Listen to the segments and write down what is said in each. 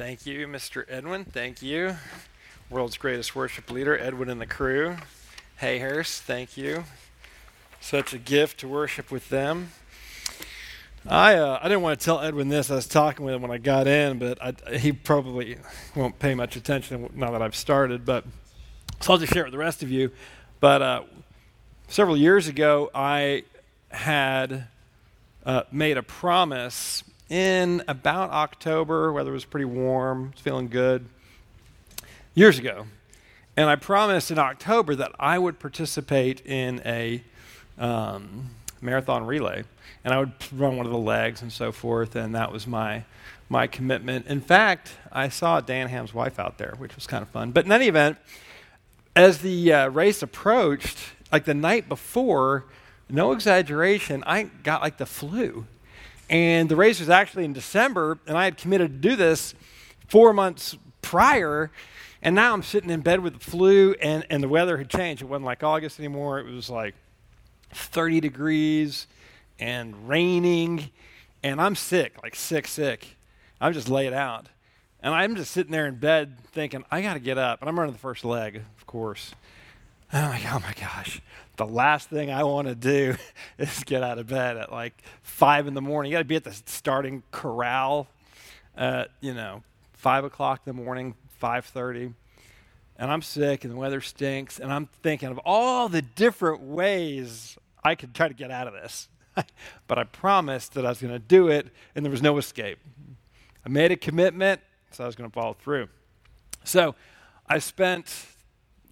Thank you, Mr. Edwin. Thank you. World's greatest worship leader, Edwin and the crew. Hey, Harris, thank you. Such a gift to worship with them. I uh, I didn't want to tell Edwin this. I was talking with him when I got in, but I, he probably won't pay much attention now that I've started. But so I'll just share it with the rest of you. But uh, several years ago, I had uh, made a promise in about October, weather was pretty warm, was feeling good, years ago. And I promised in October that I would participate in a um, marathon relay. And I would run one of the legs and so forth, and that was my, my commitment. In fact, I saw Dan Ham's wife out there, which was kind of fun. But in any event, as the uh, race approached, like the night before, no exaggeration, I got like the flu. And the race was actually in December, and I had committed to do this four months prior. And now I'm sitting in bed with the flu, and, and the weather had changed. It wasn't like August anymore. It was like 30 degrees and raining, and I'm sick, like sick, sick. I'm just laid out. And I'm just sitting there in bed thinking, I got to get up. And I'm running the first leg, of course. Oh I'm like, oh my gosh, the last thing I want to do is get out of bed at like five in the morning. You got to be at the starting corral at, you know, five o'clock in the morning, 5.30. And I'm sick and the weather stinks. And I'm thinking of all the different ways I could try to get out of this. but I promised that I was going to do it and there was no escape. I made a commitment, so I was going to follow through. So I spent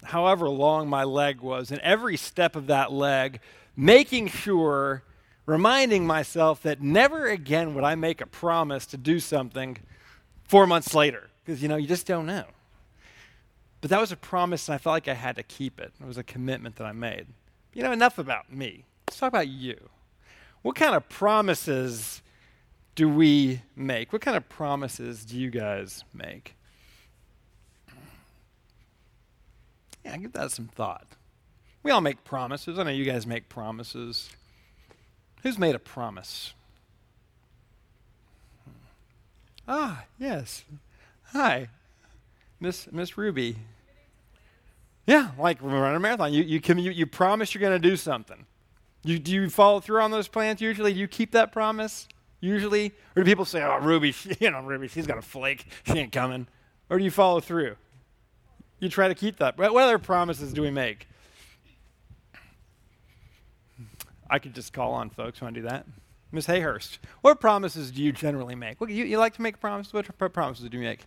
however long my leg was, and every step of that leg, making sure, reminding myself that never again would I make a promise to do something four months later, because, you know, you just don't know. But that was a promise, and I felt like I had to keep it. It was a commitment that I made. You know, enough about me. Let's talk about you. What kind of promises do we make? What kind of promises do you guys make? Yeah, give that some thought. We all make promises. I know you guys make promises. Who's made a promise? Ah, yes. Hi, Miss Miss Ruby. Yeah, like running a marathon. You you, can, you, you promise you're going to do something. You, do you follow through on those plans usually? Do you keep that promise usually? Or do people say, oh, Ruby, she, you know, Ruby, she's got a flake. She ain't coming. Or do you follow through? You try to keep that. What other promises do we make? I could just call on folks. Want to do that? Ms. Hayhurst, what promises do you generally make? What, you, you like to make promises? What promises do you make? Uh,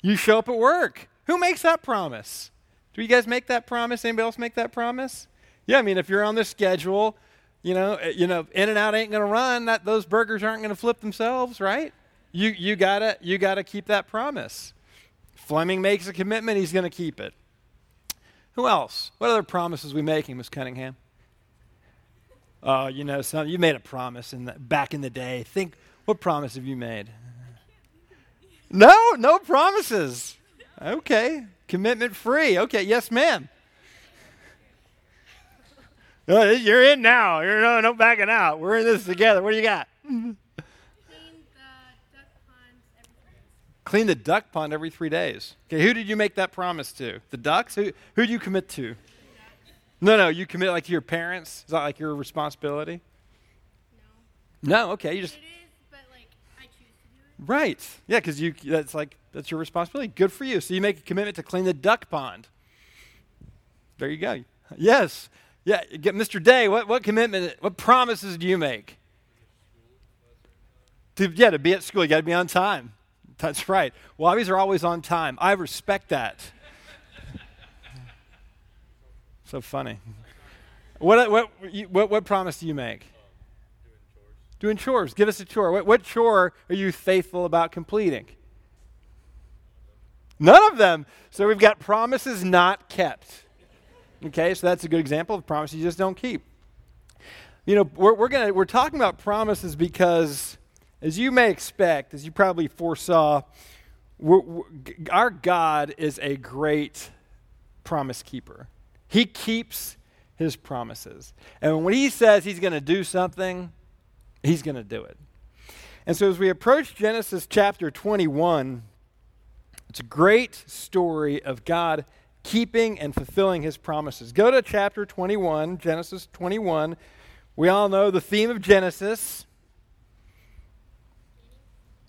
you show up at work. Who makes that promise? Do you guys make that promise? Anybody else make that promise? Yeah, I mean, if you're on the schedule, you know, eh, you know, In-N-Out ain't going to run. That those burgers aren't going to flip themselves, right? You you gotta you gotta keep that promise. Fleming makes a commitment, he's going to keep it. Who else? What other promises we making, Miss Cunningham? Oh, uh, you know, some, you made a promise in the, back in the day. Think, what promise have you made? No, no promises. Okay, commitment free. Okay, yes, ma'am. Oh, you're in now. You're no, no backing out. We're in this together. What do you got? Clean the duck pond every three days. Okay, who did you make that promise to? The ducks? Who who do you commit to? No, no, you commit like to your parents. Is that like your responsibility? No. No, okay, you just. It is, but like I choose to do it. Right. Yeah, because you that's like that's your responsibility. Good for you. So you make a commitment to clean the duck pond. There you go. Yes. Yeah, Mr. Day, what, what commitment, what promises do you make? To, yeah, to be at school, you got to be on time. That's right. Wahbys are always on time. I respect that. so funny. What, what, what, what promise do you make? Doing chores. Give us a chore. What, what chore are you faithful about completing? None of them. So we've got promises not kept. Okay, so that's a good example of promises you just don't keep. You know, we're, we're, gonna, we're talking about promises because as you may expect, as you probably foresaw, we're, we're, our God is a great promise keeper. He keeps his promises. And when he says he's going to do something, he's going to do it. And so as we approach Genesis chapter 21, it's a great story of God keeping and fulfilling his promises. Go to chapter 21, Genesis 21. We all know the theme of Genesis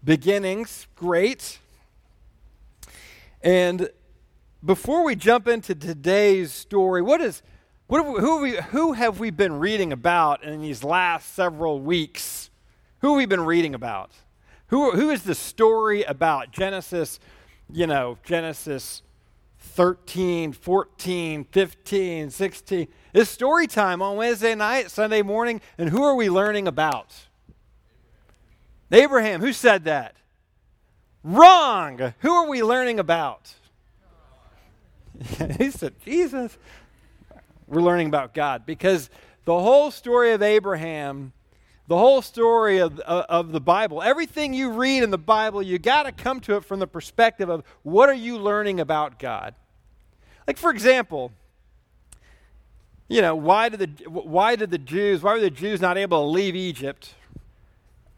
beginnings, great. And before we jump into today's story, what is what have we, who, have we, who have we been reading about in these last several weeks? Who have we been reading about? Who, who is the story about? Genesis, you know, Genesis 13, 14, 15, 16. It's story time on Wednesday night, Sunday morning, and who are we learning about? Abraham. Who said that? Wrong. Who are we learning about? he said, Jesus. We're learning about God because the whole story of Abraham, the whole story of, of, of the Bible, everything you read in the Bible, you got to come to it from the perspective of what are you learning about God? Like, for example, you know, why did the, why did the Jews, why were the Jews not able to leave Egypt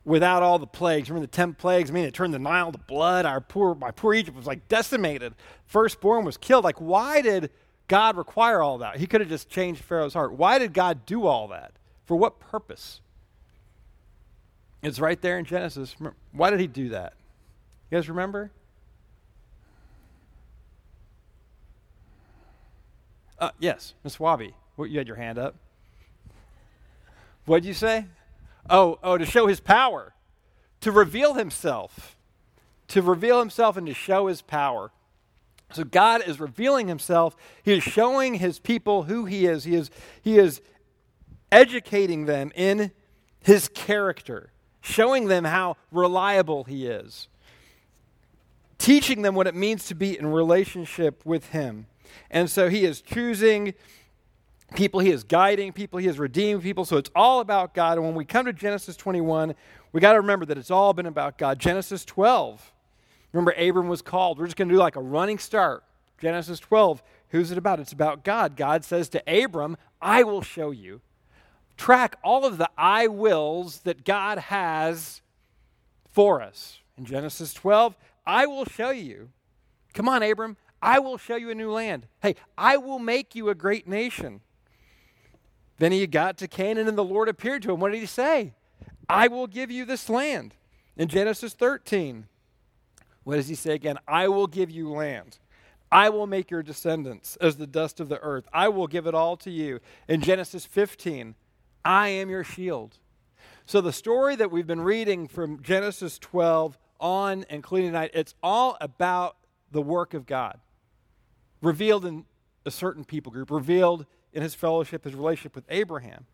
without all the plagues? Remember the 10 plagues? I mean, it turned the Nile to blood. Our poor, my poor Egypt was like decimated. Firstborn was killed. Like, why did God require all that? He could have just changed Pharaoh's heart. Why did God do all that? For what purpose? It's right there in Genesis. Why did he do that? You guys remember? Uh, yes, Miss Wahby. You had your hand up. What'd you say? Oh, oh, to show his power, to reveal himself, to reveal himself and to show his power. So God is revealing himself. He is showing his people who he is. He is, he is educating them in his character, showing them how reliable he is, teaching them what it means to be in relationship with him. And so he is choosing people, he is guiding people, he is redeeming people. So it's all about God. And when we come to Genesis 21, we got to remember that it's all been about God. Genesis 12, remember Abram was called. We're just going to do like a running start. Genesis 12, who's it about? It's about God. God says to Abram, I will show you. Track all of the I wills that God has for us. In Genesis 12, I will show you. Come on, Abram, I will show you a new land. Hey, I will make you a great nation. Then he got to Canaan, and the Lord appeared to him. What did he say? I will give you this land. In Genesis 13, what does he say again? I will give you land. I will make your descendants as the dust of the earth. I will give it all to you. In Genesis 15, I am your shield. So the story that we've been reading from Genesis 12 on, including tonight, it's all about the work of God revealed in a certain people group, revealed in his fellowship, his relationship with Abraham.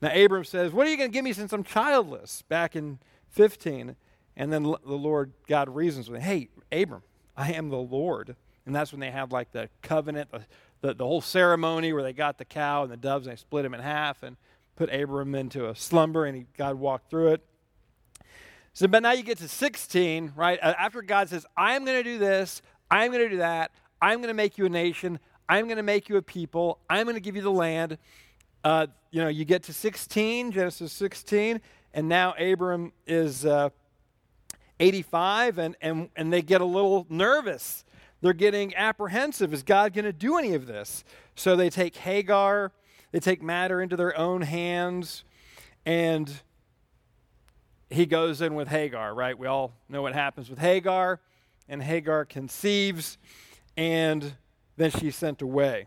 Now, Abram says, What are you going to give me since I'm childless? Back in 15. And then the Lord, God reasons with him, Hey, Abram, I am the Lord. And that's when they have like the covenant, the, the, the whole ceremony where they got the cow and the doves and they split him in half and put Abram into a slumber and he, God walked through it. So, but now you get to 16, right? After God says, I am going to do this, I am going to do that, I'm going to make you a nation. I'm going to make you a people. I'm going to give you the land. Uh, you know, you get to 16, Genesis 16, and now Abram is uh, 85, and, and, and they get a little nervous. They're getting apprehensive. Is God going to do any of this? So they take Hagar, they take matter into their own hands, and he goes in with Hagar, right? We all know what happens with Hagar, and Hagar conceives and then she's sent away.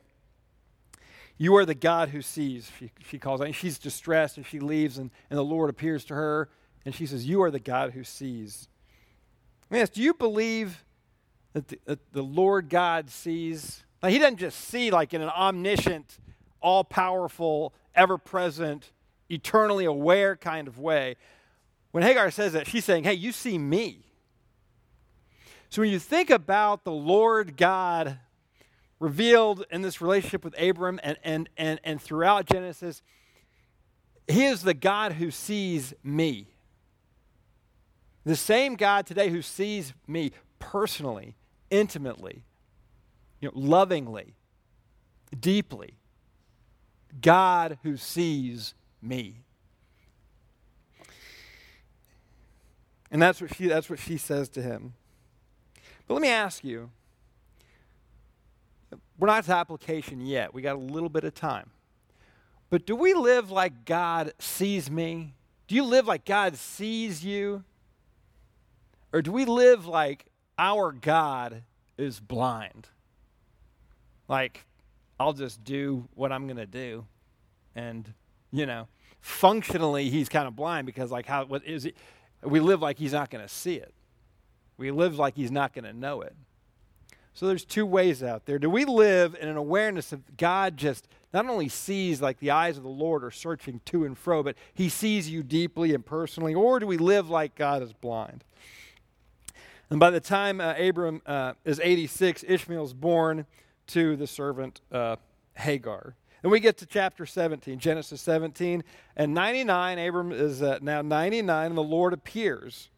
You are the God who sees, she, she calls out. And she's distressed and she leaves, and, and the Lord appears to her, and she says, You are the God who sees. Yes, do you believe that the, that the Lord God sees? Now, he doesn't just see like in an omniscient, all powerful, ever present, eternally aware kind of way. When Hagar says that, she's saying, Hey, you see me. So when you think about the Lord God revealed in this relationship with Abram and, and, and, and throughout Genesis, he is the God who sees me. The same God today who sees me personally, intimately, you know, lovingly, deeply. God who sees me. And that's what she, that's what she says to him. But let me ask you we're not to application yet. We got a little bit of time. But do we live like God sees me? Do you live like God sees you? Or do we live like our God is blind? Like, I'll just do what I'm going to do. And, you know, functionally, he's kind of blind because, like, how, what is it? We live like he's not going to see it. We live like he's not going to know it. So there's two ways out there. Do we live in an awareness of God just not only sees like the eyes of the Lord are searching to and fro, but he sees you deeply and personally, or do we live like God is blind? And by the time uh, Abram uh, is 86, Ishmael is born to the servant uh, Hagar. And we get to chapter 17, Genesis 17, and 99. Abram is uh, now 99, and the Lord appears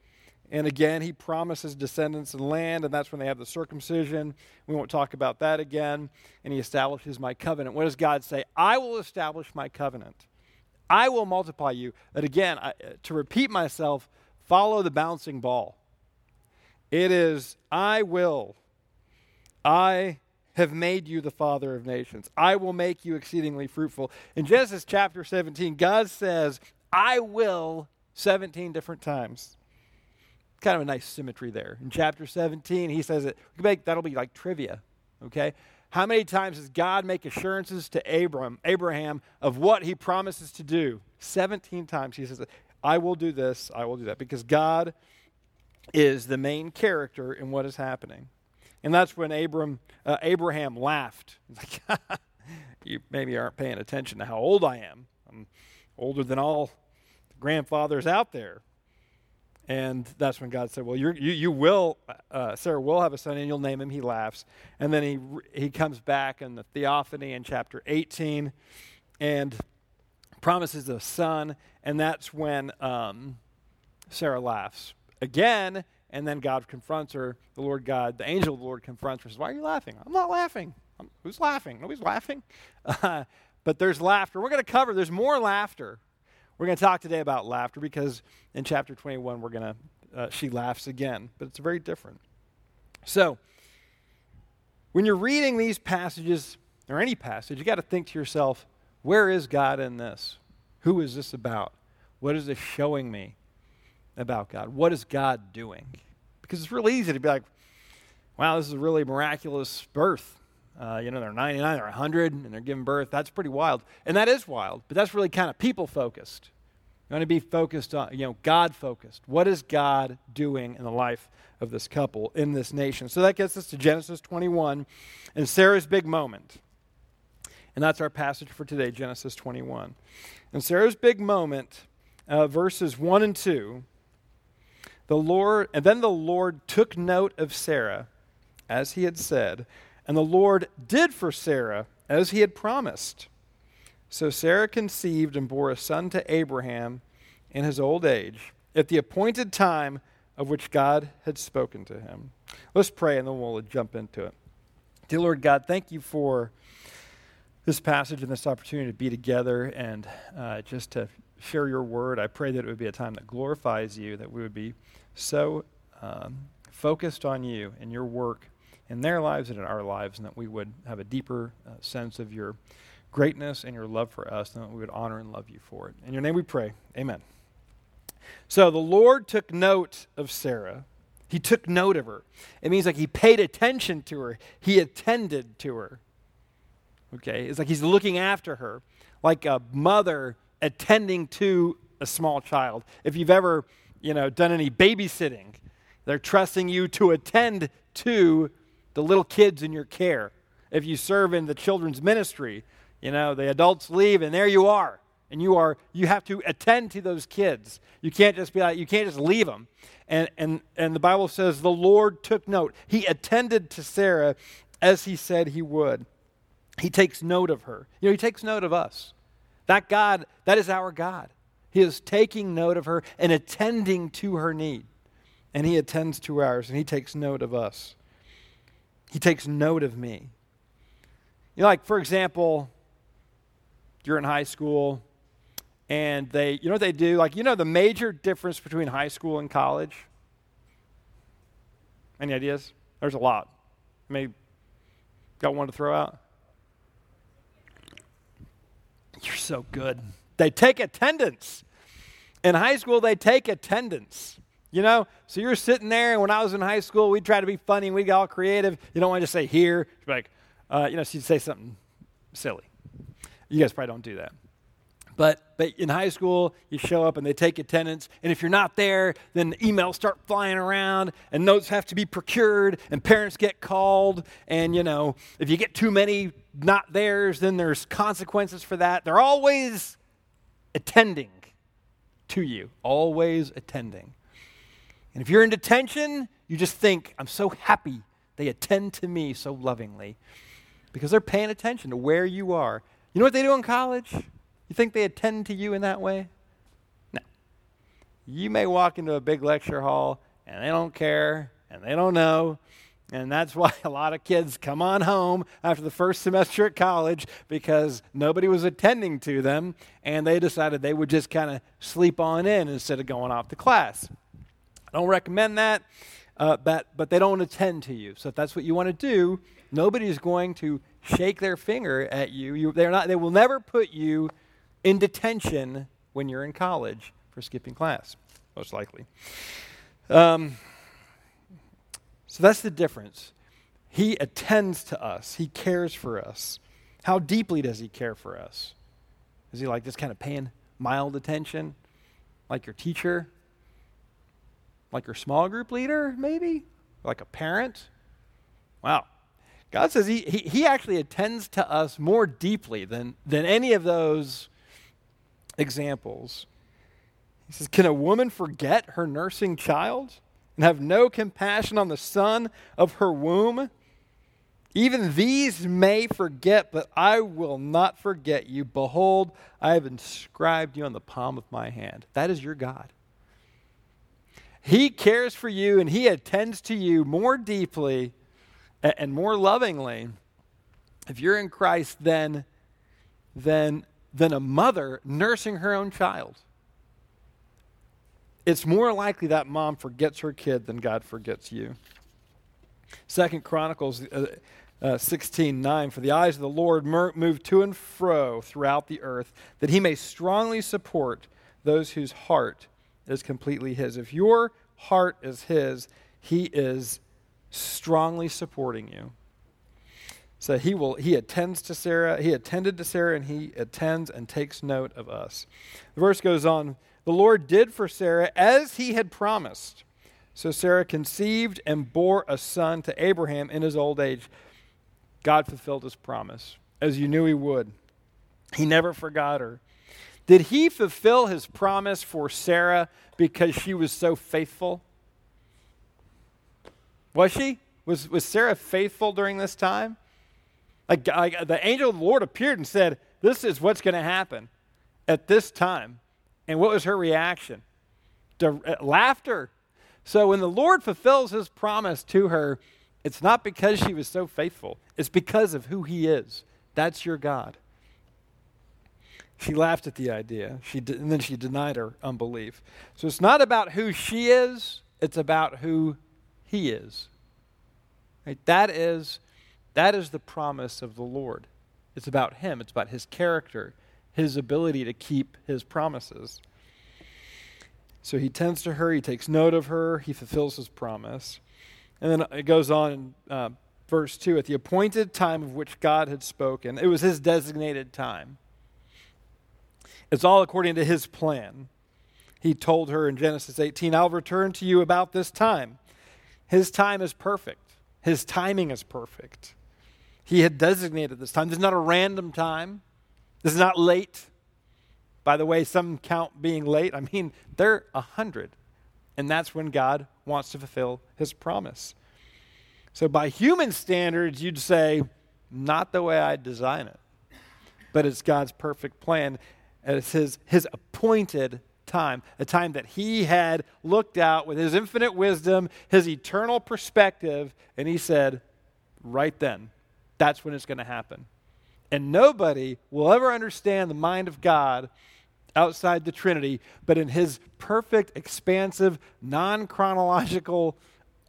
and again, he promises descendants and land, and that's when they have the circumcision. We won't talk about that again. And he establishes my covenant. What does God say? I will establish my covenant. I will multiply you. And again, I, to repeat myself, follow the bouncing ball. It is, I will. I have made you the father of nations. I will make you exceedingly fruitful. In Genesis chapter 17, God says, I will 17 different times kind of a nice symmetry there. In chapter 17, he says. Make, that'll be like trivia, okay? How many times does God make assurances to Abram, Abraham of what he promises to do? 17 times he says, I will do this, I will do that. Because God is the main character in what is happening. And that's when Abram, uh, Abraham laughed. Like, you maybe aren't paying attention to how old I am. I'm older than all the grandfathers out there. And that's when God said, "Well, you you will, uh, Sarah will have a son, and you'll name him." He laughs, and then he he comes back in the theophany in chapter 18, and promises a son, and that's when um, Sarah laughs again, and then God confronts her. The Lord God, the angel of the Lord confronts her. Says, "Why are you laughing? I'm not laughing. I'm, who's laughing? Nobody's laughing." Uh, but there's laughter. We're going to cover. There's more laughter we're going to talk today about laughter because in chapter 21, we're going to, uh, she laughs again, but it's very different. So, when you're reading these passages, or any passage, you got to think to yourself, where is God in this? Who is this about? What is this showing me about God? What is God doing? Because it's really easy to be like, wow, this is a really miraculous birth. Uh, you know, they're 99 or 100 and they're giving birth. That's pretty wild. And that is wild, but that's really kind of people focused. You want to be focused on, you know, God focused. What is God doing in the life of this couple in this nation? So that gets us to Genesis 21 and Sarah's big moment. And that's our passage for today, Genesis 21. And Sarah's big moment, uh, verses 1 and 2, the Lord, and then the Lord took note of Sarah, as he had said, and the Lord did for Sarah as he had promised. So Sarah conceived and bore a son to Abraham in his old age, at the appointed time of which God had spoken to him. Let's pray and then we'll jump into it. Dear Lord God, thank you for this passage and this opportunity to be together and uh, just to share your word. I pray that it would be a time that glorifies you, that we would be so um, focused on you and your work in their lives and in our lives, and that we would have a deeper uh, sense of your greatness and your love for us, and that we would honor and love you for it. In your name we pray. Amen. So the Lord took note of Sarah. He took note of her. It means like he paid attention to her, he attended to her. Okay? It's like he's looking after her, like a mother attending to a small child. If you've ever, you know, done any babysitting, they're trusting you to attend to the little kids in your care. If you serve in the children's ministry, you know, the adults leave and there you are. And you are you have to attend to those kids. You can't just be like you can't just leave them. And and and the Bible says the Lord took note. He attended to Sarah as he said he would. He takes note of her. You know, he takes note of us. That God, that is our God. He is taking note of her and attending to her need. And he attends to ours and he takes note of us. He takes note of me. You know, like, for example, you're in high school and they, you know what they do? Like, you know the major difference between high school and college? Any ideas? There's a lot. Maybe got one to throw out? You're so good. They take attendance. In high school, they take attendance. You know, so you're sitting there, and when I was in high school, we'd try to be funny and we'd get all creative. You don't want to just say here, like, uh, you know, you'd say something silly. You guys probably don't do that. But, but in high school, you show up and they take attendance. And if you're not there, then emails start flying around and notes have to be procured and parents get called. And, you know, if you get too many not theirs, then there's consequences for that. They're always attending to you, always attending. And if you're in detention, you just think, I'm so happy they attend to me so lovingly because they're paying attention to where you are. You know what they do in college? You think they attend to you in that way? No. You may walk into a big lecture hall and they don't care and they don't know. And that's why a lot of kids come on home after the first semester at college because nobody was attending to them and they decided they would just kind of sleep on in instead of going off to class. I don't recommend that, uh, but, but they don't attend to you. So if that's what you want to do, nobody's going to shake their finger at you. you they're not, they will never put you in detention when you're in college for skipping class, most likely. Um, so that's the difference. He attends to us, He cares for us. How deeply does He care for us? Is He like just kind of paying mild attention, like your teacher? Like your small group leader, maybe? Like a parent? Wow. God says he, he, he actually attends to us more deeply than, than any of those examples. He says, Can a woman forget her nursing child and have no compassion on the son of her womb? Even these may forget, but I will not forget you. Behold, I have inscribed you on the palm of my hand. That is your God. He cares for you and he attends to you more deeply and more lovingly if you're in Christ than, than than a mother nursing her own child. It's more likely that mom forgets her kid than God forgets you. Second Chronicles uh, uh, 16 9 For the eyes of the Lord move to and fro throughout the earth, that he may strongly support those whose heart is completely his. If your heart is his, he is strongly supporting you. So he will he attends to Sarah, he attended to Sarah and he attends and takes note of us. The verse goes on, the Lord did for Sarah as he had promised. So Sarah conceived and bore a son to Abraham in his old age. God fulfilled his promise, as you knew he would. He never forgot her. Did he fulfill his promise for Sarah because she was so faithful? Was she? Was, was Sarah faithful during this time? Like, like the angel of the Lord appeared and said, This is what's going to happen at this time. And what was her reaction? Uh, laughter. So when the Lord fulfills his promise to her, it's not because she was so faithful, it's because of who he is. That's your God. She laughed at the idea, she de- and then she denied her unbelief. So it's not about who she is, it's about who he is. Right? That is that is the promise of the Lord. It's about Him, it's about His character, His ability to keep His promises. So he tends to her, he takes note of her, he fulfills his promise. And then it goes on in uh, verse 2 at the appointed time of which God had spoken, it was his designated time. It's all according to his plan. He told her in Genesis 18, I'll return to you about this time. His time is perfect, his timing is perfect. He had designated this time. This is not a random time. This is not late. By the way, some count being late. I mean, they're a hundred. And that's when God wants to fulfill his promise. So by human standards, you'd say, not the way I design it. But it's God's perfect plan. It's his, his appointed time, a time that he had looked out with his infinite wisdom, his eternal perspective, and he said, right then, that's when it's going to happen. And nobody will ever understand the mind of God outside the Trinity, but in his perfect, expansive, non chronological,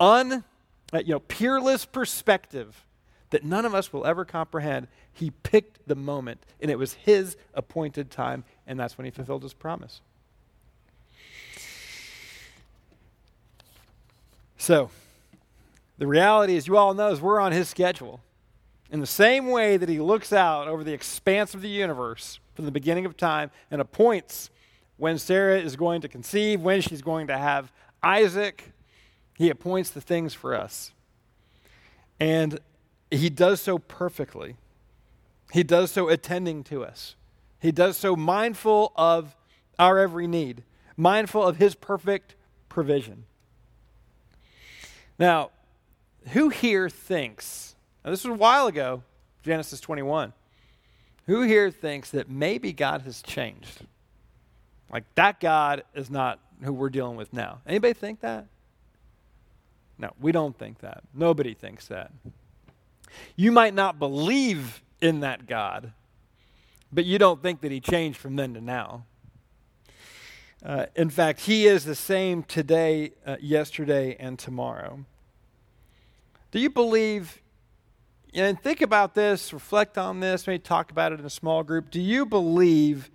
un, uh, you know, peerless perspective that none of us will ever comprehend, he picked the moment, and it was his appointed time, and that's when he fulfilled his promise. So, the reality as you all know, is we're on his schedule. In the same way that he looks out over the expanse of the universe from the beginning of time and appoints when Sarah is going to conceive, when she's going to have Isaac, he appoints the things for us. And he does so perfectly. He does so attending to us. He does so mindful of our every need, mindful of his perfect provision. Now, who here thinks, now this was a while ago, Genesis 21, who here thinks that maybe God has changed? Like that God is not who we're dealing with now. Anybody think that? No, we don't think that. Nobody thinks that. You might not believe in that God, but you don't think that he changed from then to now. Uh, in fact, he is the same today, uh, yesterday, and tomorrow. Do you believe, and think about this, reflect on this, maybe talk about it in a small group. Do you believe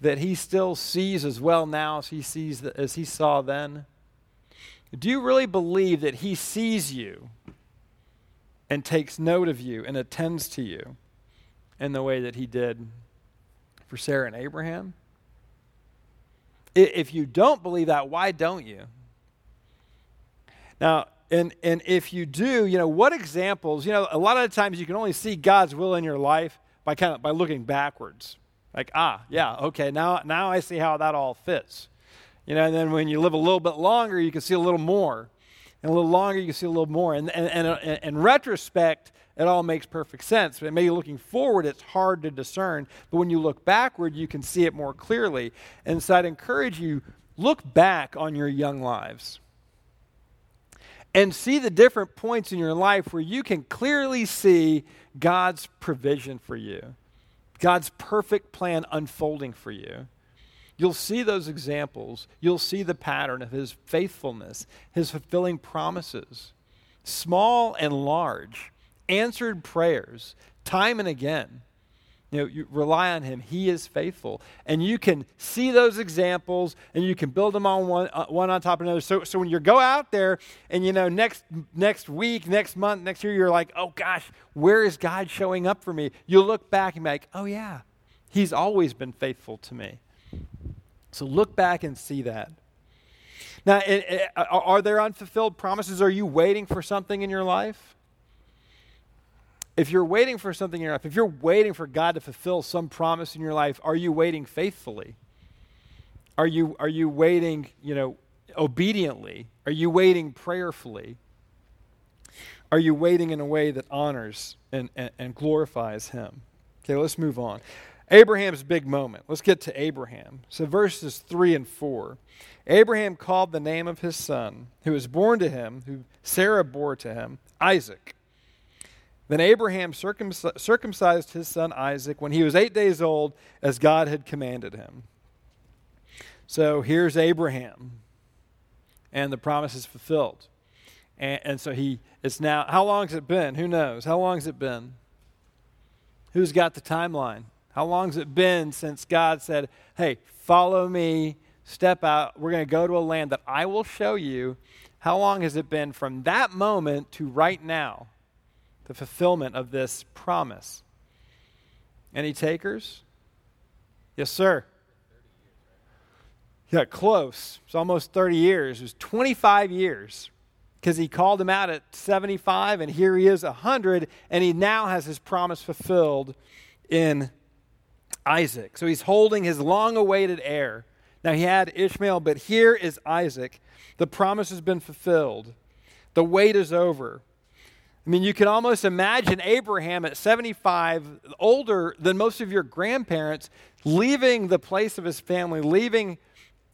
that he still sees as well now as he sees the, as he saw then? Do you really believe that he sees you and takes note of you and attends to you in the way that he did for Sarah and Abraham? If you don't believe that, why don't you? Now, and, and if you do, you know, what examples, you know, a lot of times you can only see God's will in your life by kind of by looking backwards. Like, ah, yeah, okay, now, now I see how that all fits. You know, and then when you live a little bit longer, you can see a little more. And a little longer, you see a little more. And, and, and, and in retrospect, it all makes perfect sense. But maybe looking forward, it's hard to discern. But when you look backward, you can see it more clearly. And so I'd encourage you, look back on your young lives and see the different points in your life where you can clearly see God's provision for you, God's perfect plan unfolding for you. You'll see those examples. You'll see the pattern of His faithfulness, His fulfilling promises, small and large, answered prayers, time and again. You know, you rely on him. He is faithful. And you can see those examples and you can build them on one, uh, one on top of another. So, so when you go out there and, you know, next, next week, next month, next year, you're like, oh gosh, where is God showing up for me? You look back and be like, oh yeah, he's always been faithful to me. So look back and see that. Now, it, it, are there unfulfilled promises? Are you waiting for something in your life? if you're waiting for something in your life, if you're waiting for God to fulfill some promise in your life, are you waiting faithfully? Are you, are you waiting, you know, obediently? Are you waiting prayerfully? Are you waiting in a way that honors and, and, and glorifies Him? Okay, let's move on. Abraham's big moment. Let's get to Abraham. So, verses 3 and 4. Abraham called the name of his son, who was born to him, who Sarah bore to him, Isaac. Then Abraham circumcised his son Isaac when he was eight days old, as God had commanded him. So here's Abraham, and the promise is fulfilled. And, and so he, it's now, how long has it been? Who knows? How long has it been? Who's got the timeline? How long has it been since God said, hey, follow me, step out, we're going to go to a land that I will show you? How long has it been from that moment to right now? the fulfillment of this promise. Any takers? Yes, sir. Yeah, close. It's almost 30 years. It was 25 years because he called him out at 75, and here he is 100, and he now has his promise fulfilled in Isaac. So he's holding his long awaited heir. Now he had Ishmael, but here is Isaac. The promise has been fulfilled, the wait is over. I mean, you can almost imagine Abraham at 75, older than most of your grandparents, leaving the place of his family, leaving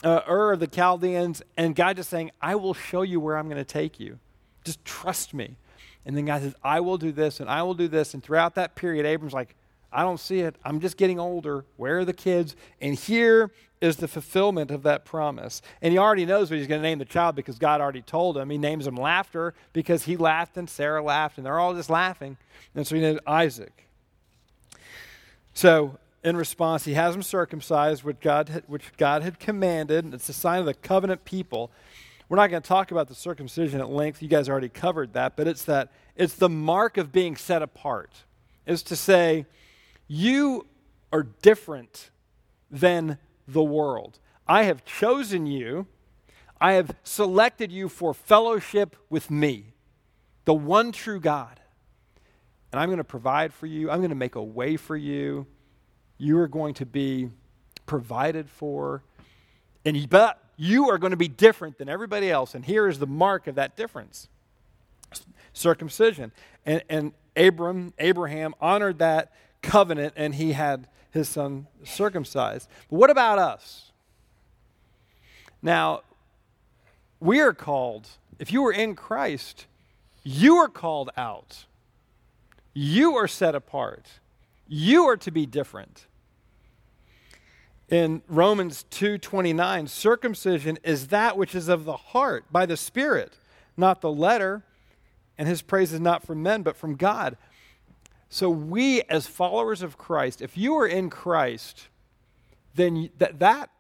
uh, Ur of the Chaldeans, and God just saying, I will show you where I'm going to take you. Just trust me. And then God says, I will do this and I will do this. And throughout that period, Abram's like, I don't see it. I'm just getting older. Where are the kids? And here is the fulfillment of that promise. And he already knows what he's going to name the child because God already told him. He names him Laughter because he laughed and Sarah laughed, and they're all just laughing. And so he named Isaac. So, in response, he has him circumcised, which God had, which God had commanded. It's a sign of the covenant people. We're not going to talk about the circumcision at length. You guys already covered that, but it's that it's the mark of being set apart. Is to say, you are different than the world. I have chosen you. I have selected you for fellowship with me, the one true God. And I'm going to provide for you. I'm going to make a way for you. You are going to be provided for. And you, but you are going to be different than everybody else. And here is the mark of that difference circumcision. And, and Abram, Abraham honored that covenant and he had his son circumcised. But what about us? Now, we are called, if you are in Christ, you are called out. You are set apart. You are to be different. In Romans 2:29, circumcision is that which is of the heart by the spirit, not the letter, and his praise is not from men but from God. So, we as followers of Christ, if you are in Christ, then that, that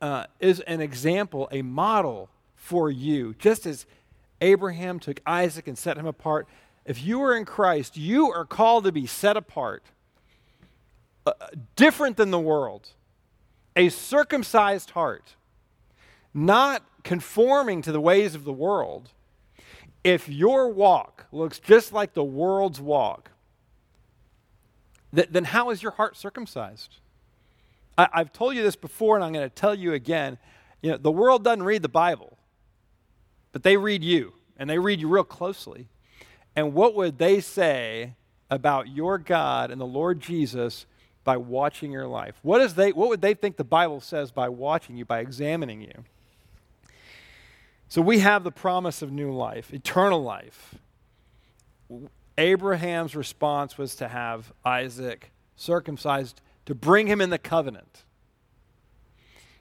uh, is an example, a model for you. Just as Abraham took Isaac and set him apart, if you are in Christ, you are called to be set apart, uh, different than the world, a circumcised heart, not conforming to the ways of the world. If your walk looks just like the world's walk, th- then how is your heart circumcised? I- I've told you this before, and I'm going to tell you again. You know, the world doesn't read the Bible, but they read you, and they read you real closely. And what would they say about your God and the Lord Jesus by watching your life? What, is they, what would they think the Bible says by watching you, by examining you? So we have the promise of new life, eternal life. Abraham's response was to have Isaac circumcised to bring him in the covenant.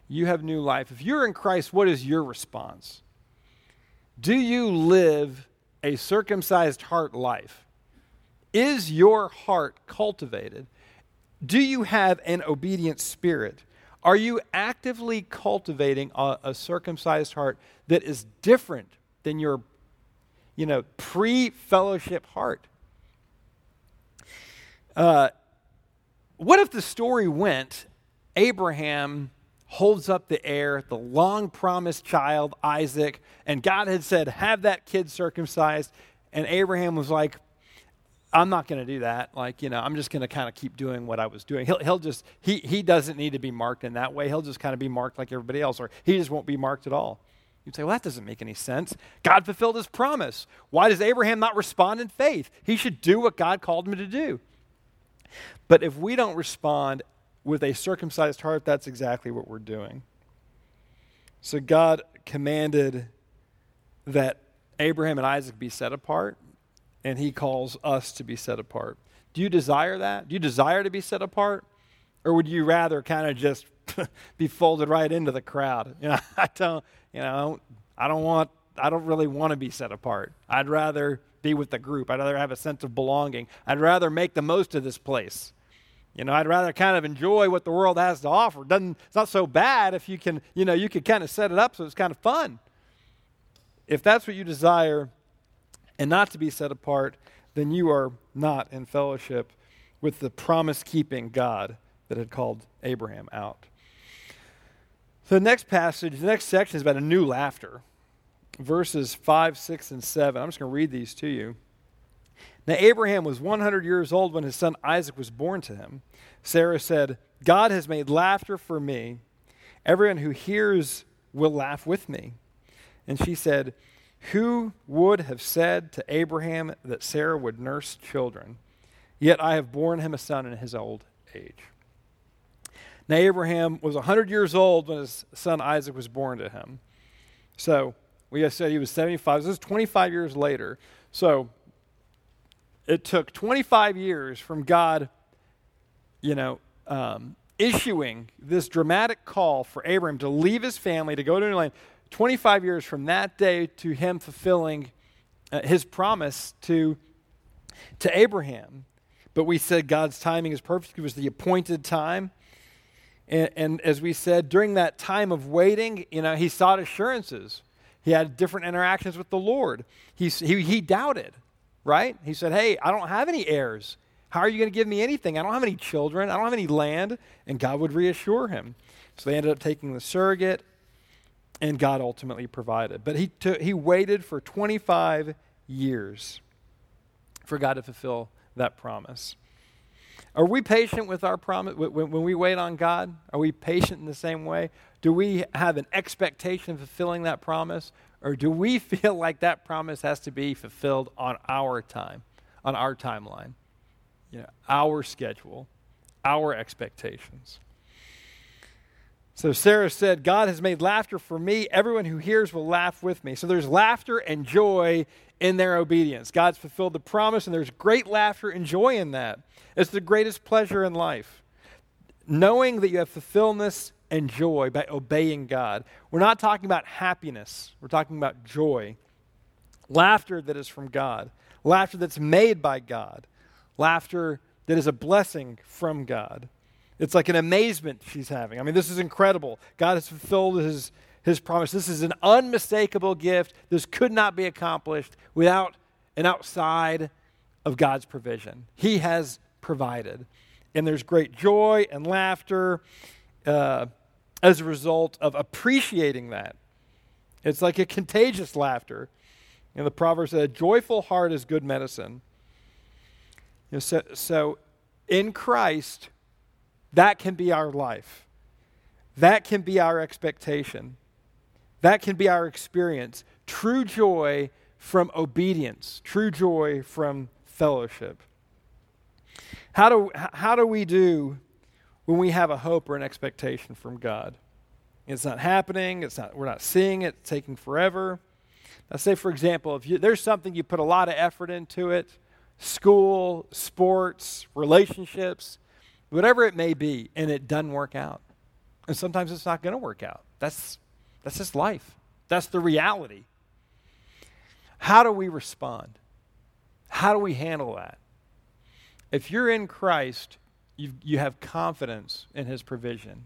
You have new life. If you're in Christ, what is your response? Do you live a circumcised heart life? Is your heart cultivated? Do you have an obedient spirit? Are you actively cultivating a, a circumcised heart that is different than your you know, pre fellowship heart. Uh, what if the story went Abraham holds up the heir, the long promised child, Isaac, and God had said, Have that kid circumcised. And Abraham was like, I'm not going to do that. Like, you know, I'm just going to kind of keep doing what I was doing. He'll, he'll just, he, he doesn't need to be marked in that way. He'll just kind of be marked like everybody else, or he just won't be marked at all. You'd say, well, that doesn't make any sense. God fulfilled his promise. Why does Abraham not respond in faith? He should do what God called him to do. But if we don't respond with a circumcised heart, that's exactly what we're doing. So God commanded that Abraham and Isaac be set apart, and he calls us to be set apart. Do you desire that? Do you desire to be set apart? Or would you rather kind of just be folded right into the crowd? You know, I don't you know, I don't want, I don't really want to be set apart. I'd rather be with the group. I'd rather have a sense of belonging. I'd rather make the most of this place. You know, I'd rather kind of enjoy what the world has to offer. Doesn't, it's not so bad if you can, you know, you could kind of set it up so it's kind of fun. If that's what you desire and not to be set apart, then you are not in fellowship with the promise keeping God that had called Abraham out. The next passage, the next section is about a new laughter. Verses 5, 6, and 7. I'm just going to read these to you. Now, Abraham was 100 years old when his son Isaac was born to him. Sarah said, God has made laughter for me. Everyone who hears will laugh with me. And she said, Who would have said to Abraham that Sarah would nurse children? Yet I have borne him a son in his old age. Now, Abraham was 100 years old when his son Isaac was born to him. So, we just said he was 75. This is 25 years later. So, it took 25 years from God you know, um, issuing this dramatic call for Abraham to leave his family to go to a new land, 25 years from that day to him fulfilling uh, his promise to, to Abraham. But we said God's timing is perfect. It was the appointed time. And, and, as we said, during that time of waiting, you know, he sought assurances. He had different interactions with the Lord. He, he, he doubted, right? He said, Hey, I don't have any heirs. How are you going to give me anything? I don't have any children. I don't have any land. And God would reassure him. So they ended up taking the surrogate, and God ultimately provided. But he, he waited for 25 years for God to fulfill that promise. Are we patient with our promise when, we wait on God? Are we patient in the same way? Do we have an expectation of fulfilling that promise? Or do we feel like that promise has to be fulfilled on our time, on our timeline, you know, our schedule, our expectations? So Sarah said, God has made laughter for me. Everyone who hears will laugh with me. So there's laughter and joy in their obedience. God's fulfilled the promise, and there's great laughter and joy in that. It's the greatest pleasure in life. Knowing that you have fulfillment and joy by obeying God. We're not talking about happiness, we're talking about joy. Laughter that is from God, laughter that's made by God, laughter that is a blessing from God. It's like an amazement she's having. I mean, this is incredible. God has fulfilled his, his promise. This is an unmistakable gift. This could not be accomplished without and outside of God's provision. He has provided. And there's great joy and laughter uh, as a result of appreciating that. It's like a contagious laughter. And the proverb said, a joyful heart is good medicine. You know, so, so in Christ, that can be our life. That can be our expectation. That can be our experience. True joy from obedience, true joy from fellowship. How do, how do we do when we have a hope or an expectation from God? It's not happening, it's not, we're not seeing it, it's taking forever. Now, say, for example, if you, there's something you put a lot of effort into it school, sports, relationships, whatever it may be, and it doesn't work out. And sometimes it's not going to work out. That's, that's just life, that's the reality. How do we respond? How do we handle that? If you're in Christ, you, you have confidence in his provision.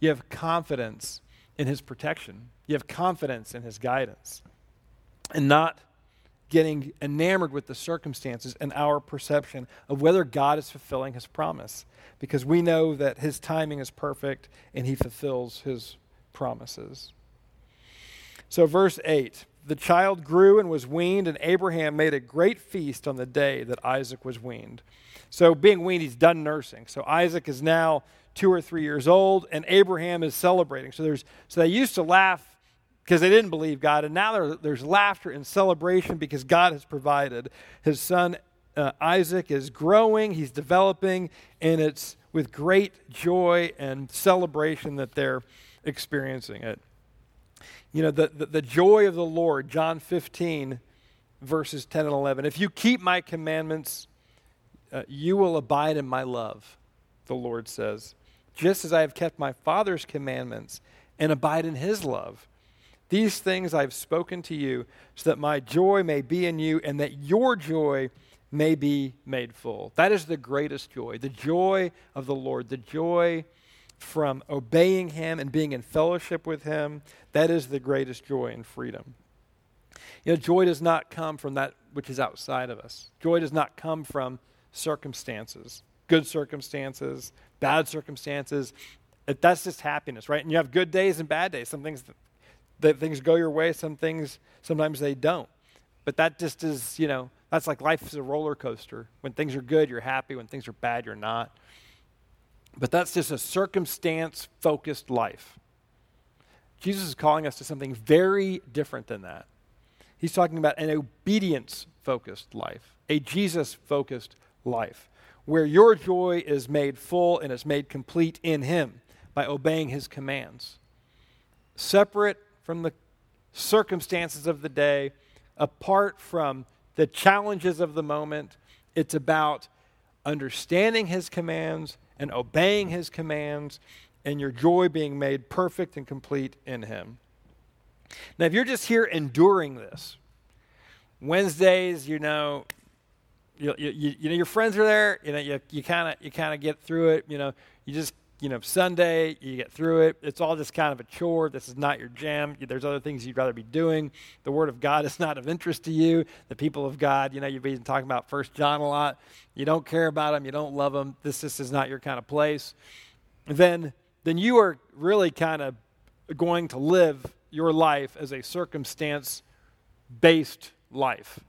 You have confidence in his protection. You have confidence in his guidance. And not getting enamored with the circumstances and our perception of whether God is fulfilling his promise. Because we know that his timing is perfect and he fulfills his promises. So, verse 8 the child grew and was weaned, and Abraham made a great feast on the day that Isaac was weaned. So, being weaned, he's done nursing. So, Isaac is now two or three years old, and Abraham is celebrating. So, there's, so they used to laugh because they didn't believe God, and now there, there's laughter and celebration because God has provided. His son uh, Isaac is growing, he's developing, and it's with great joy and celebration that they're experiencing it. You know, the, the, the joy of the Lord, John 15, verses 10 and 11. If you keep my commandments, uh, you will abide in my love, the Lord says, just as I have kept my Father's commandments and abide in his love. These things I've spoken to you, so that my joy may be in you, and that your joy may be made full. That is the greatest joy, the joy of the Lord, the joy from obeying Him and being in fellowship with Him. That is the greatest joy and freedom. You know, joy does not come from that which is outside of us. Joy does not come from circumstances, good circumstances, bad circumstances. That's just happiness, right? And you have good days and bad days. Some things things go your way, some things sometimes they don't. But that just is, you know, that's like life is a roller coaster. When things are good, you're happy. When things are bad, you're not. But that's just a circumstance focused life. Jesus is calling us to something very different than that. He's talking about an obedience focused life, a Jesus focused life, where your joy is made full and is made complete in Him by obeying His commands. Separate from the circumstances of the day, apart from the challenges of the moment. It's about understanding his commands and obeying his commands, and your joy being made perfect and complete in him. Now, if you're just here enduring this, Wednesdays, you know, you, you, you, know your friends are there. You know, you you kind of you kind of get through it. You know, you just you know Sunday you get through it. It's all just kind of a chore. This is not your jam. There's other things you'd rather be doing. The Word of God is not of interest to you. The people of God, you know, you've been talking about First John a lot. You don't care about them. You don't love them. This this is not your kind of place. Then then you are really kind of going to live your life as a circumstance based life.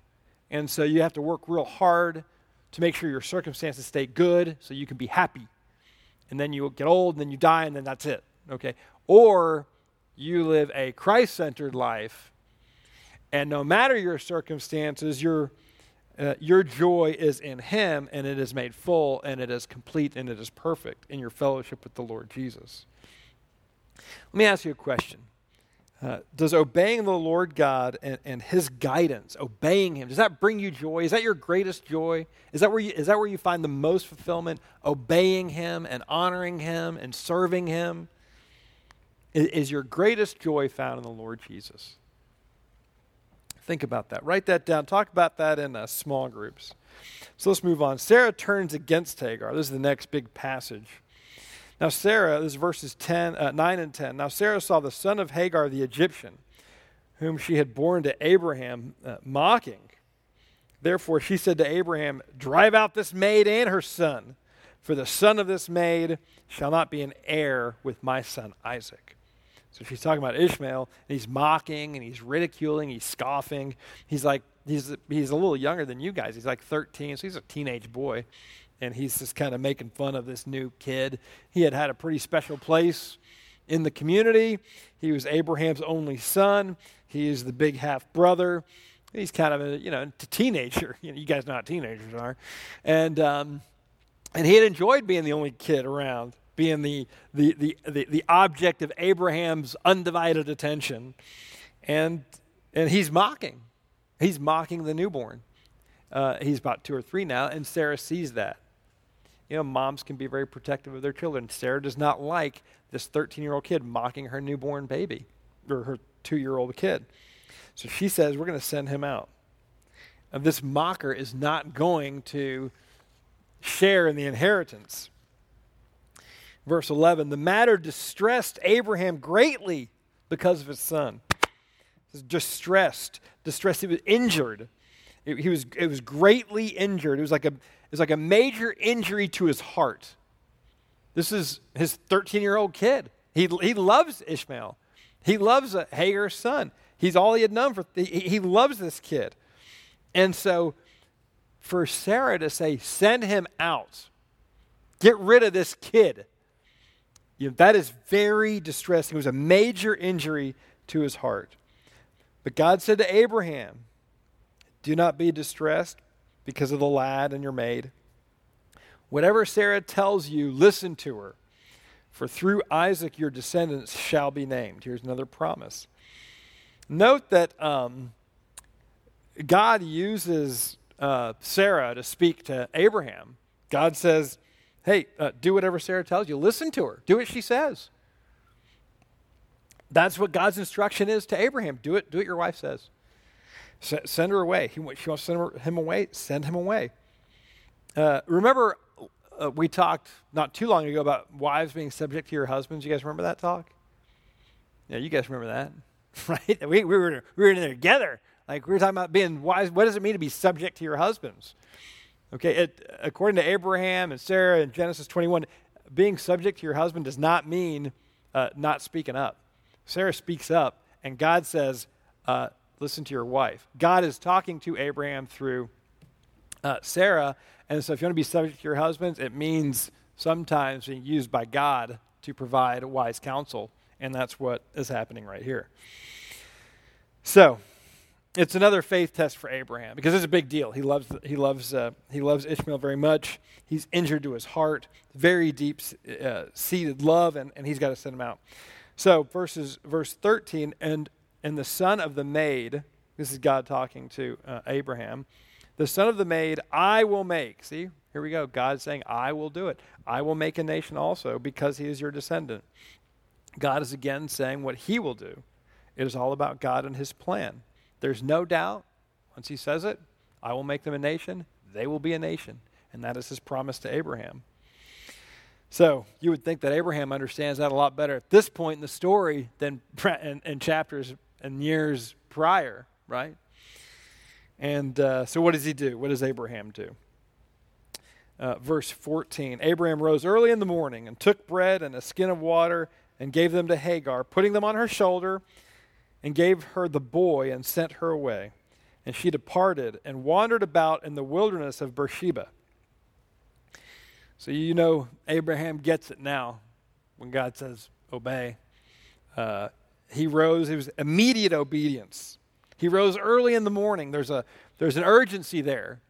And so you have to work real hard to make sure your circumstances stay good so you can be happy. And then you get old and then you die and then that's it. Okay? Or you live a Christ centered life and no matter your circumstances, your, uh, your joy is in Him and it is made full and it is complete and it is perfect in your fellowship with the Lord Jesus. Let me ask you a question. Uh, does obeying the Lord God and, and His guidance, obeying Him, does that bring you joy? Is that your greatest joy? Is that where you, is that where you find the most fulfillment? Obeying Him and honoring Him and serving Him? Is, is your greatest joy found in the Lord Jesus? Think about that. Write that down. Talk about that in uh, small groups. So let's move on. Sarah turns against Hagar. This is the next big passage. Now, Sarah, this is verses 10, uh, 9 and 10. Now, Sarah saw the son of Hagar the Egyptian, whom she had borne to Abraham, uh, mocking. Therefore, she said to Abraham, Drive out this maid and her son, for the son of this maid shall not be an heir with my son Isaac. So she's talking about Ishmael, and he's mocking and he's ridiculing, he's scoffing. He's like, he's, he's a little younger than you guys. He's like 13, so he's a teenage boy and he's just kind of making fun of this new kid. He had had a pretty special place in the community. He was Abraham's only son. He is the big half brother. He's kind of a you know a teenager. You, know, you guys know how teenagers are, and um, and he had enjoyed being the only kid around, being the the the the, the object of Abraham's undivided attention, and and he's mocking. He's mocking the newborn. Uh, he's about two or three now, and Sarah sees that you know, moms can be very protective of their children. Sarah does not like this 13 year old kid mocking her newborn baby or her two year old kid. So she says, We're going to send him out. And this mocker is not going to share in the inheritance. Verse 11 The matter distressed Abraham greatly because of his son. Distressed, distressed. He was injured. It, he was, it was greatly injured. It was like a is like a major injury to his heart. This is his 13 year old kid. He, he loves Ishmael. He loves uh, Hagar's son. He's all he had known for, he, he loves this kid. And so for Sarah to say, send him out, get rid of this kid, you know, that is very distressing. It was a major injury to his heart. But God said to Abraham, Do not be distressed because of the lad and your maid. Whatever Sarah tells you, listen to her. For through Isaac your descendants shall be named. Here's another promise. Note that um, God uses uh, Sarah to speak to Abraham. God says, hey, uh, do whatever Sarah tells you. Listen to her. Do what she says. That's what God's instruction is to Abraham. Do it, do what your wife says. S- send her away. He, she wants to send her, him away. Send him away. Uh, remember, uh, we talked not too long ago about wives being subject to your husbands. You guys remember that talk? Yeah, you guys remember that, right? We, we, were, we were in there together. Like, we were talking about being wives. What does it mean to be subject to your husbands? Okay, it, according to Abraham and Sarah in Genesis 21, being subject to your husband does not mean uh, not speaking up. Sarah speaks up, and God says, uh, listen to your wife. God is talking to Abraham through uh, Sarah. And so if you want to be subject to your husbands, it means sometimes being used by God to provide wise counsel. And that's what is happening right here. So it's another faith test for Abraham because it's a big deal. He loves, he loves, uh, he loves Ishmael very much. He's injured to his heart, very deep uh, seated love, and, and he's got to send him out. So verses verse 13, and and the son of the maid, this is God talking to uh, Abraham, the son of the maid I will make. See, Here we go. God saying, I will do it. I will make a nation also because he is your descendant. God is again saying what he will do. It is all about God and his plan. There's no doubt, once he says it, I will make them a nation, they will be a nation. And that is his promise to Abraham. So you would think that Abraham understands that a lot better at this point in the story than in, in chapters and years prior, right? And uh, so what does he do? What does Abraham do? Uh, verse 14 Abraham rose early in the morning and took bread and a skin of water and gave them to Hagar, putting them on her shoulder, and gave her the boy and sent her away. And she departed and wandered about in the wilderness of Beersheba. So you know Abraham gets it now when God says, obey. Uh, he rose, it was immediate obedience. He rose early in the morning. There's, a, there's an urgency there.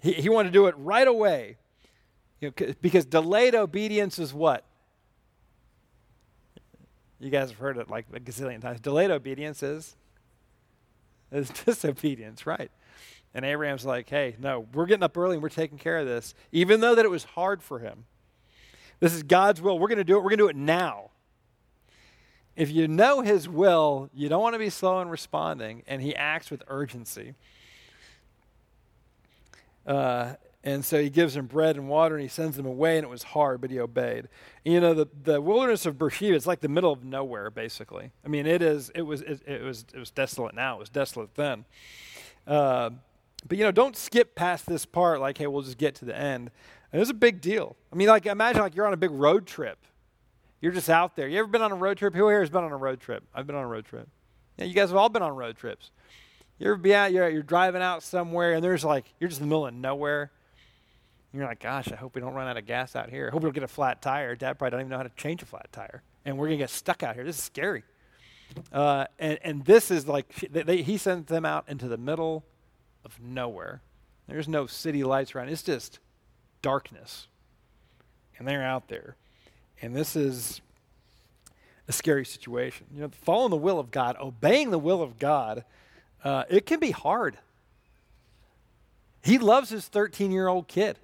He, he wanted to do it right away. You know, because delayed obedience is what? You guys have heard it like a gazillion times. Delayed obedience is, is disobedience, right? And Abraham's like, hey, no, we're getting up early and we're taking care of this, even though that it was hard for him. This is God's will. We're going to do it. We're going to do it now. If you know his will, you don't want to be slow in responding, and he acts with urgency. Uh, and so he gives them bread and water and he sends them away, and it was hard, but he obeyed. You know, the, the wilderness of Beersheba, it's like the middle of nowhere, basically. I mean, it is, it was, it, it was, it was desolate now, it was desolate then. Uh, but, you know, don't skip past this part like, hey, we'll just get to the end. And it was a big deal. I mean, like, imagine like you're on a big road trip. You're just out there. You ever been on a road trip? Who here has been on a road trip? I've been on a road trip. Yeah, you guys have all been on road trips. You ever be out, you're, you're driving out somewhere, and there's like, you're just in the middle of nowhere you're like, gosh, I hope we don't run out of gas out here. I hope we don't get a flat tire. Dad probably don't even know how to change a flat tire. And we're going to get stuck out here. This is scary. Uh, and, and this is like, they, they, he sends them out into the middle of nowhere. There's no city lights around. It's just darkness. And they're out there. And this is a scary situation. You know, following the will of God, obeying the will of God, uh, it can be hard. He loves his 13 year old kid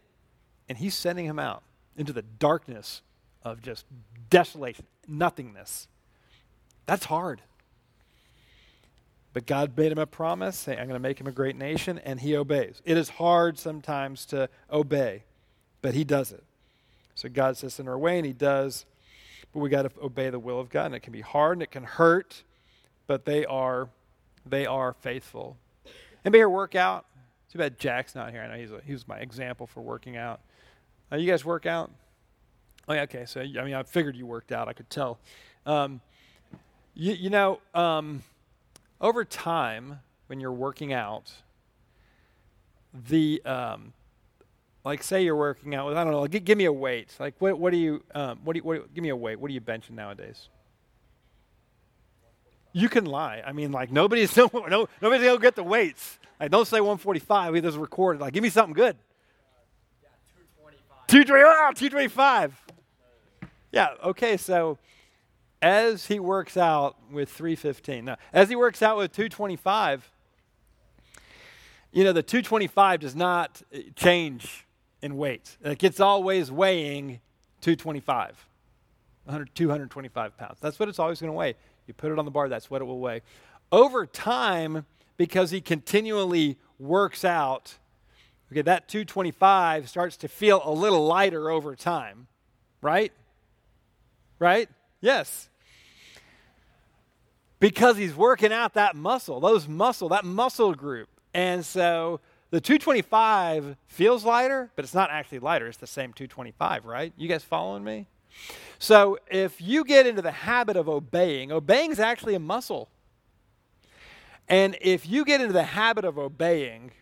and he's sending him out into the darkness of just desolation, nothingness. That's hard. But God made him a promise, saying, I'm going to make him a great nation, and he obeys. It is hard sometimes to obey, but he does it. So God says, in our way, and he does. But we got to obey the will of God, and it can be hard and it can hurt, but they are they are faithful. Anybody here work out? Too bad Jack's not here. I know he's a, he was my example for working out. Uh, you guys work out? Oh, yeah, okay. So, I mean, I figured you worked out. I could tell. Um, you, you, know, um, over time, when you're working out, the um, like say you're working out with I don't know, give, give me a weight. Like what what do you um, what do you what, give me a weight? What are you benching nowadays? You can lie. I mean, like nobody's no, no nobody's gonna get the weights. Like don't say 145. We just recorded. Like give me something good. 220, 225. Yeah, okay, so as he works out with 315, now, as he works out with 225, you know, the 225 does not uh, change in weight. Like it's always weighing 225, 100, 225 pounds. That's what it's always going to weigh. You put it on the bar, that's what it will weigh. Over time, because he continually works out, Okay, that 225 starts to feel a little lighter over time, right? Right? Yes. Because he's working out that muscle, those muscle, that muscle group. And so the 225 feels lighter, but it's not actually lighter. It's the same 225, right? You guys following me? So if you get into the habit of obeying, obeying is actually a muscle. And if you get into the habit of obeying,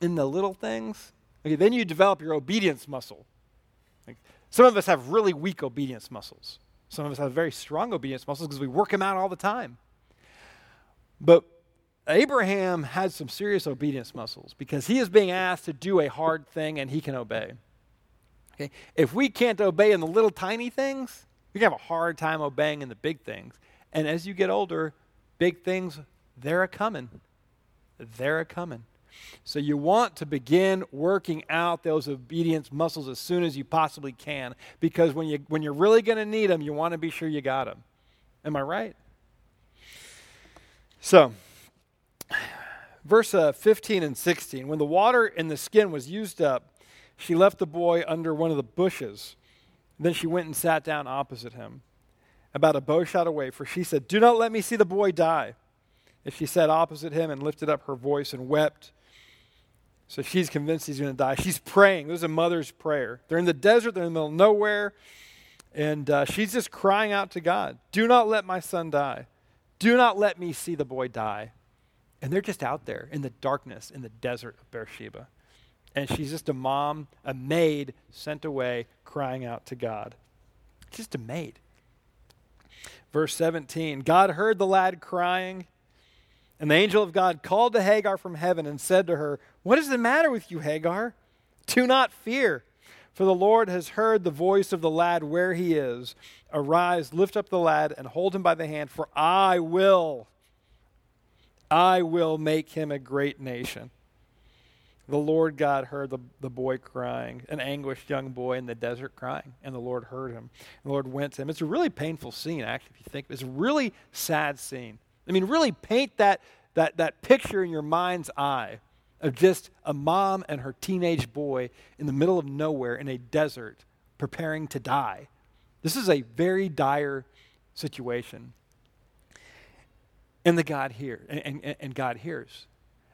in the little things, okay, then you develop your obedience muscle. Like, some of us have really weak obedience muscles. Some of us have very strong obedience muscles because we work them out all the time. But Abraham had some serious obedience muscles because he is being asked to do a hard thing and he can obey. Okay? If we can't obey in the little tiny things, we can have a hard time obeying in the big things. And as you get older, big things, they're a coming. They're a coming. So you want to begin working out those obedience muscles as soon as you possibly can because when, you, when you're really going to need them, you want to be sure you got them. Am I right? So, verse uh, 15 and 16 when the water in the skin was used up, she left the boy under one of the bushes. Then she went and sat down opposite him, about a bow shot away, for she said, Do not let me see the boy die. And she sat opposite him and lifted up her voice and wept. So she's convinced he's going to die. She's praying. This is a mother's prayer. They're in the desert, they're in the middle of nowhere, and uh, she's just crying out to God Do not let my son die. Do not let me see the boy die. And they're just out there in the darkness, in the desert of Beersheba. And she's just a mom, a maid sent away, crying out to God. Just a maid. Verse 17 God heard the lad crying, and the angel of God called to Hagar from heaven and said to her, What is the matter with you, Hagar? Do not fear, for the Lord has heard the voice of the lad where he is. Arise, lift up the lad, and hold him by the hand, for I will I will make him a great nation. The Lord God heard the, the boy crying, an anguished young boy in the desert crying, and the Lord heard him. The Lord went to him. It's a really painful scene, actually, if you think. It's a really sad scene. I mean, really paint that, that, that picture in your mind's eye of just a mom and her teenage boy in the middle of nowhere in a desert preparing to die. This is a very dire situation. And the God hears, and, and, and God hears.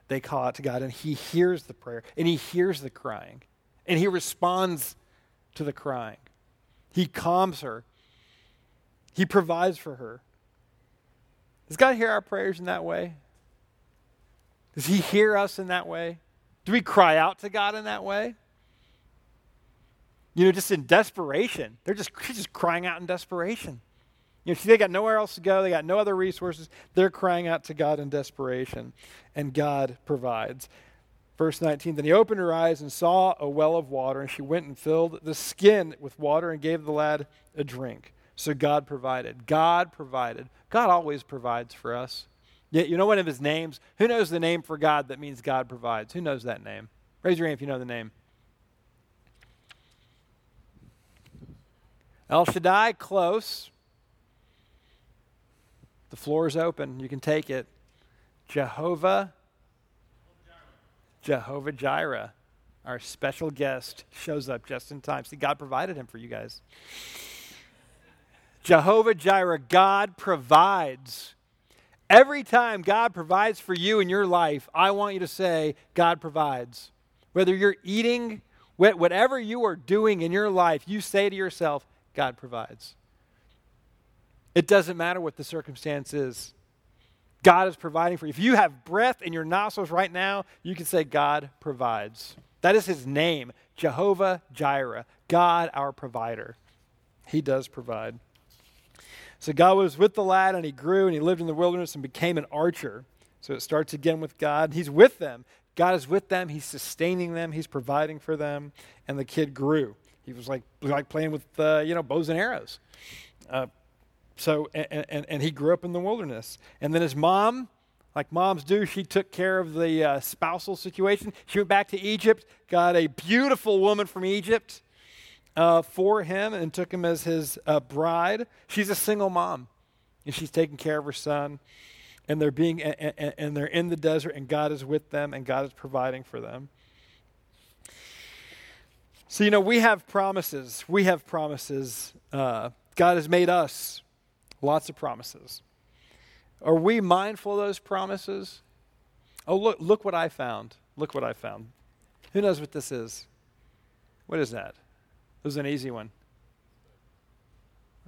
They call out to God, and He hears the prayer, and He hears the crying, and He responds to the crying. He calms her. He provides for her. Does God hear our prayers in that way? Does He hear us in that way? Do we cry out to God in that way? You know, just in desperation. They're just, just crying out in desperation. You know, they got nowhere else to go. They got no other resources. They're crying out to God in desperation, and God provides. Verse 19 Then he opened her eyes and saw a well of water, and she went and filled the skin with water and gave the lad a drink. So God provided. God provided. God always provides for us. Yet, you know one of his names? Who knows the name for God that means God provides? Who knows that name? Raise your hand if you know the name. El Shaddai, close. The floor is open. You can take it. Jehovah, Jehovah Jireh, our special guest, shows up just in time. See, God provided him for you guys. Jehovah Jireh, God provides. Every time God provides for you in your life, I want you to say, God provides. Whether you're eating, whatever you are doing in your life, you say to yourself, God provides. It doesn't matter what the circumstance is. God is providing for you. If you have breath in your nostrils right now, you can say, God provides. That is his name, Jehovah Jireh, God our provider. He does provide. So God was with the lad, and he grew, and he lived in the wilderness and became an archer. So it starts again with God. He's with them. God is with them. He's sustaining them. He's providing for them. And the kid grew. He was like, like playing with, uh, you know, bows and arrows. Uh, so, and, and, and, he grew up in the wilderness. And then his mom, like moms do, she took care of the uh, spousal situation. She went back to Egypt, got a beautiful woman from Egypt uh, for him, and took him as his uh, bride. She's a single mom, and she's taking care of her son. And they're being, and, they're in the desert, and God is with them, and God is providing for them. So, you know, we have promises. We have promises. Uh, God has made us Lots of promises. Are we mindful of those promises? Oh, look, look what I found. Look what I found. Who knows what this is? What is that? This is an easy one.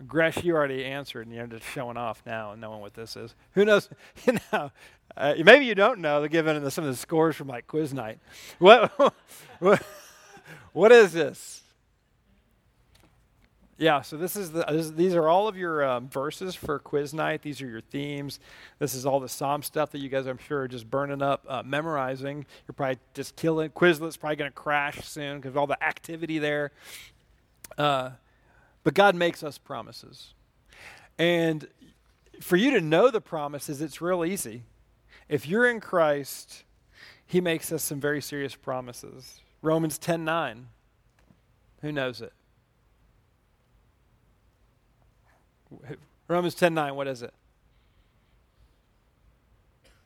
Gresh, you already answered, and you're just showing off now and knowing what this is. Who knows? You know, uh, maybe you don't know. Given some of the scores from like quiz night. What, what, what is this? Yeah, so this is the this, these are all of your um, verses for quiz night. These are your themes. This is all the psalm stuff that you guys, I'm sure, are just burning up, uh, memorizing. You're probably just killing. Quizlet's probably going to crash soon because of all the activity there. Uh, but God makes us promises, and for you to know the promises, it's real easy. If you're in Christ, he makes us some very serious promises. Romans 10 9. Who knows it? Romans 10 9, what is it?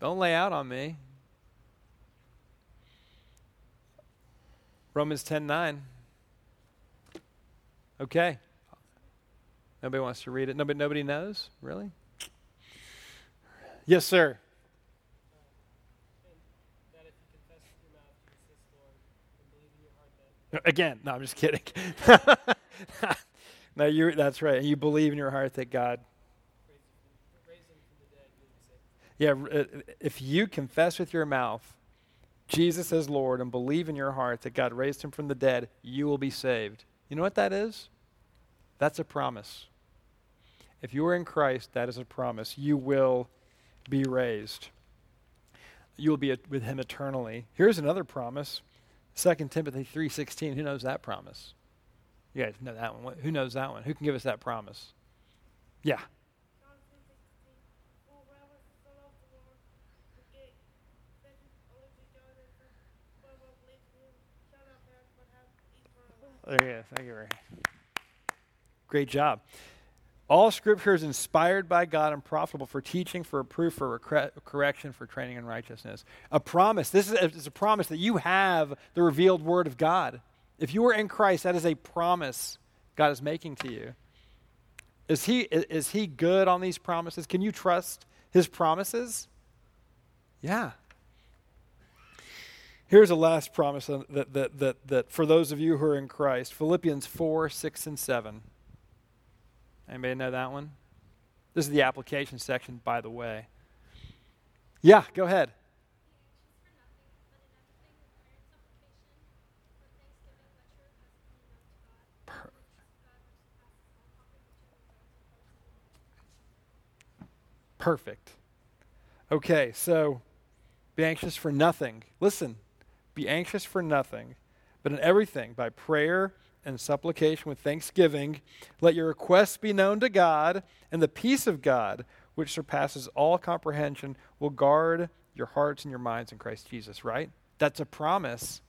Don't lay out on me. Romans 10 9. Okay. Nobody wants to read it. Nobody, nobody knows? Really? Yes, sir. Again, no, I'm just kidding. no, you that's right. You believe in your heart that God. Yeah, uh, if you confess with your mouth Jesus as Lord and believe in your heart that God raised him from the dead, you will be saved. You know what that is? That's a promise. If you are in Christ, that is a promise. You will be raised. You will be with him eternally. Here's another promise. 2 Timothy 3:16. Who knows that promise? You guys know that one. Who knows that one? Who can give us that promise? Yeah. There you go. Thank you, Ray. Great job. All scripture is inspired by God and profitable for teaching, for reproof, for recre- correction, for training in righteousness. A promise. This is a, is a promise that you have the revealed word of God. If you are in Christ, that is a promise God is making to you. Is he, is he good on these promises? Can you trust his promises? Yeah. Here's a last promise that, that, that, that for those of you who are in Christ Philippians 4, 6, and 7. Anybody know that one? This is the application section, by the way. Yeah, go ahead. Perfect. Okay, so be anxious for nothing. Listen, be anxious for nothing, but in everything, by prayer and supplication with thanksgiving, let your requests be known to God, and the peace of God, which surpasses all comprehension, will guard your hearts and your minds in Christ Jesus, right? That's a promise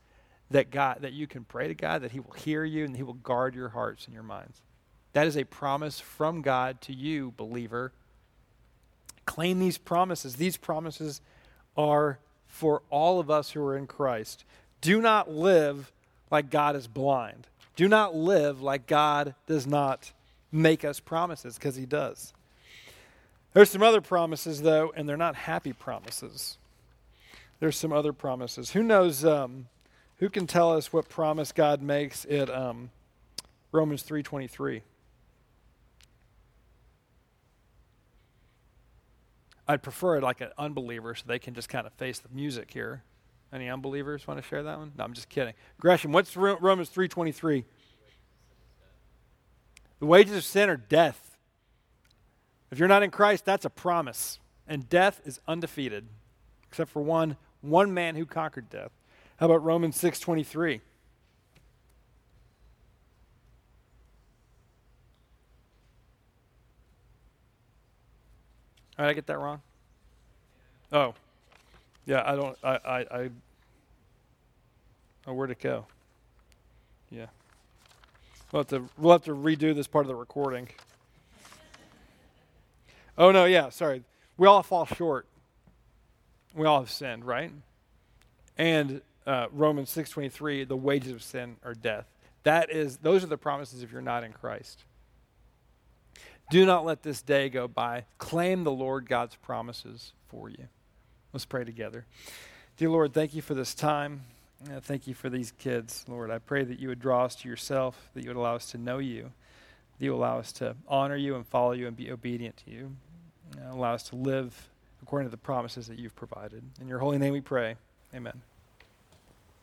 that God that you can pray to God that he will hear you and he will guard your hearts and your minds. That is a promise from God to you, believer. Claim these promises. These promises are for all of us who are in Christ. Do not live like God is blind. Do not live like God does not make us promises, because He does. There's some other promises, though, and they're not happy promises. There's some other promises. Who knows? Um, who can tell us what promise God makes at um, Romans three twenty three? I'd prefer it like an unbeliever so they can just kind of face the music here. Any unbelievers want to share that one? No, I'm just kidding. Gresham, what's Romans 3.23? The wages of sin are death. If you're not in Christ, that's a promise. And death is undefeated, except for one, one man who conquered death. How about Romans 6.23? I get that wrong? Oh, yeah. I don't. I. I. I oh, where'd it go? Yeah. We'll have to. We'll have to redo this part of the recording. Oh no. Yeah. Sorry. We all fall short. We all have sinned, right? And uh, Romans six twenty three. The wages of sin are death. That is. Those are the promises if you're not in Christ. Do not let this day go by. Claim the Lord God's promises for you. Let's pray together. Dear Lord, thank you for this time. Uh, thank you for these kids, Lord. I pray that you would draw us to yourself, that you would allow us to know you, that you allow us to honor you and follow you and be obedient to you. Uh, allow us to live according to the promises that you've provided. In your holy name we pray. Amen.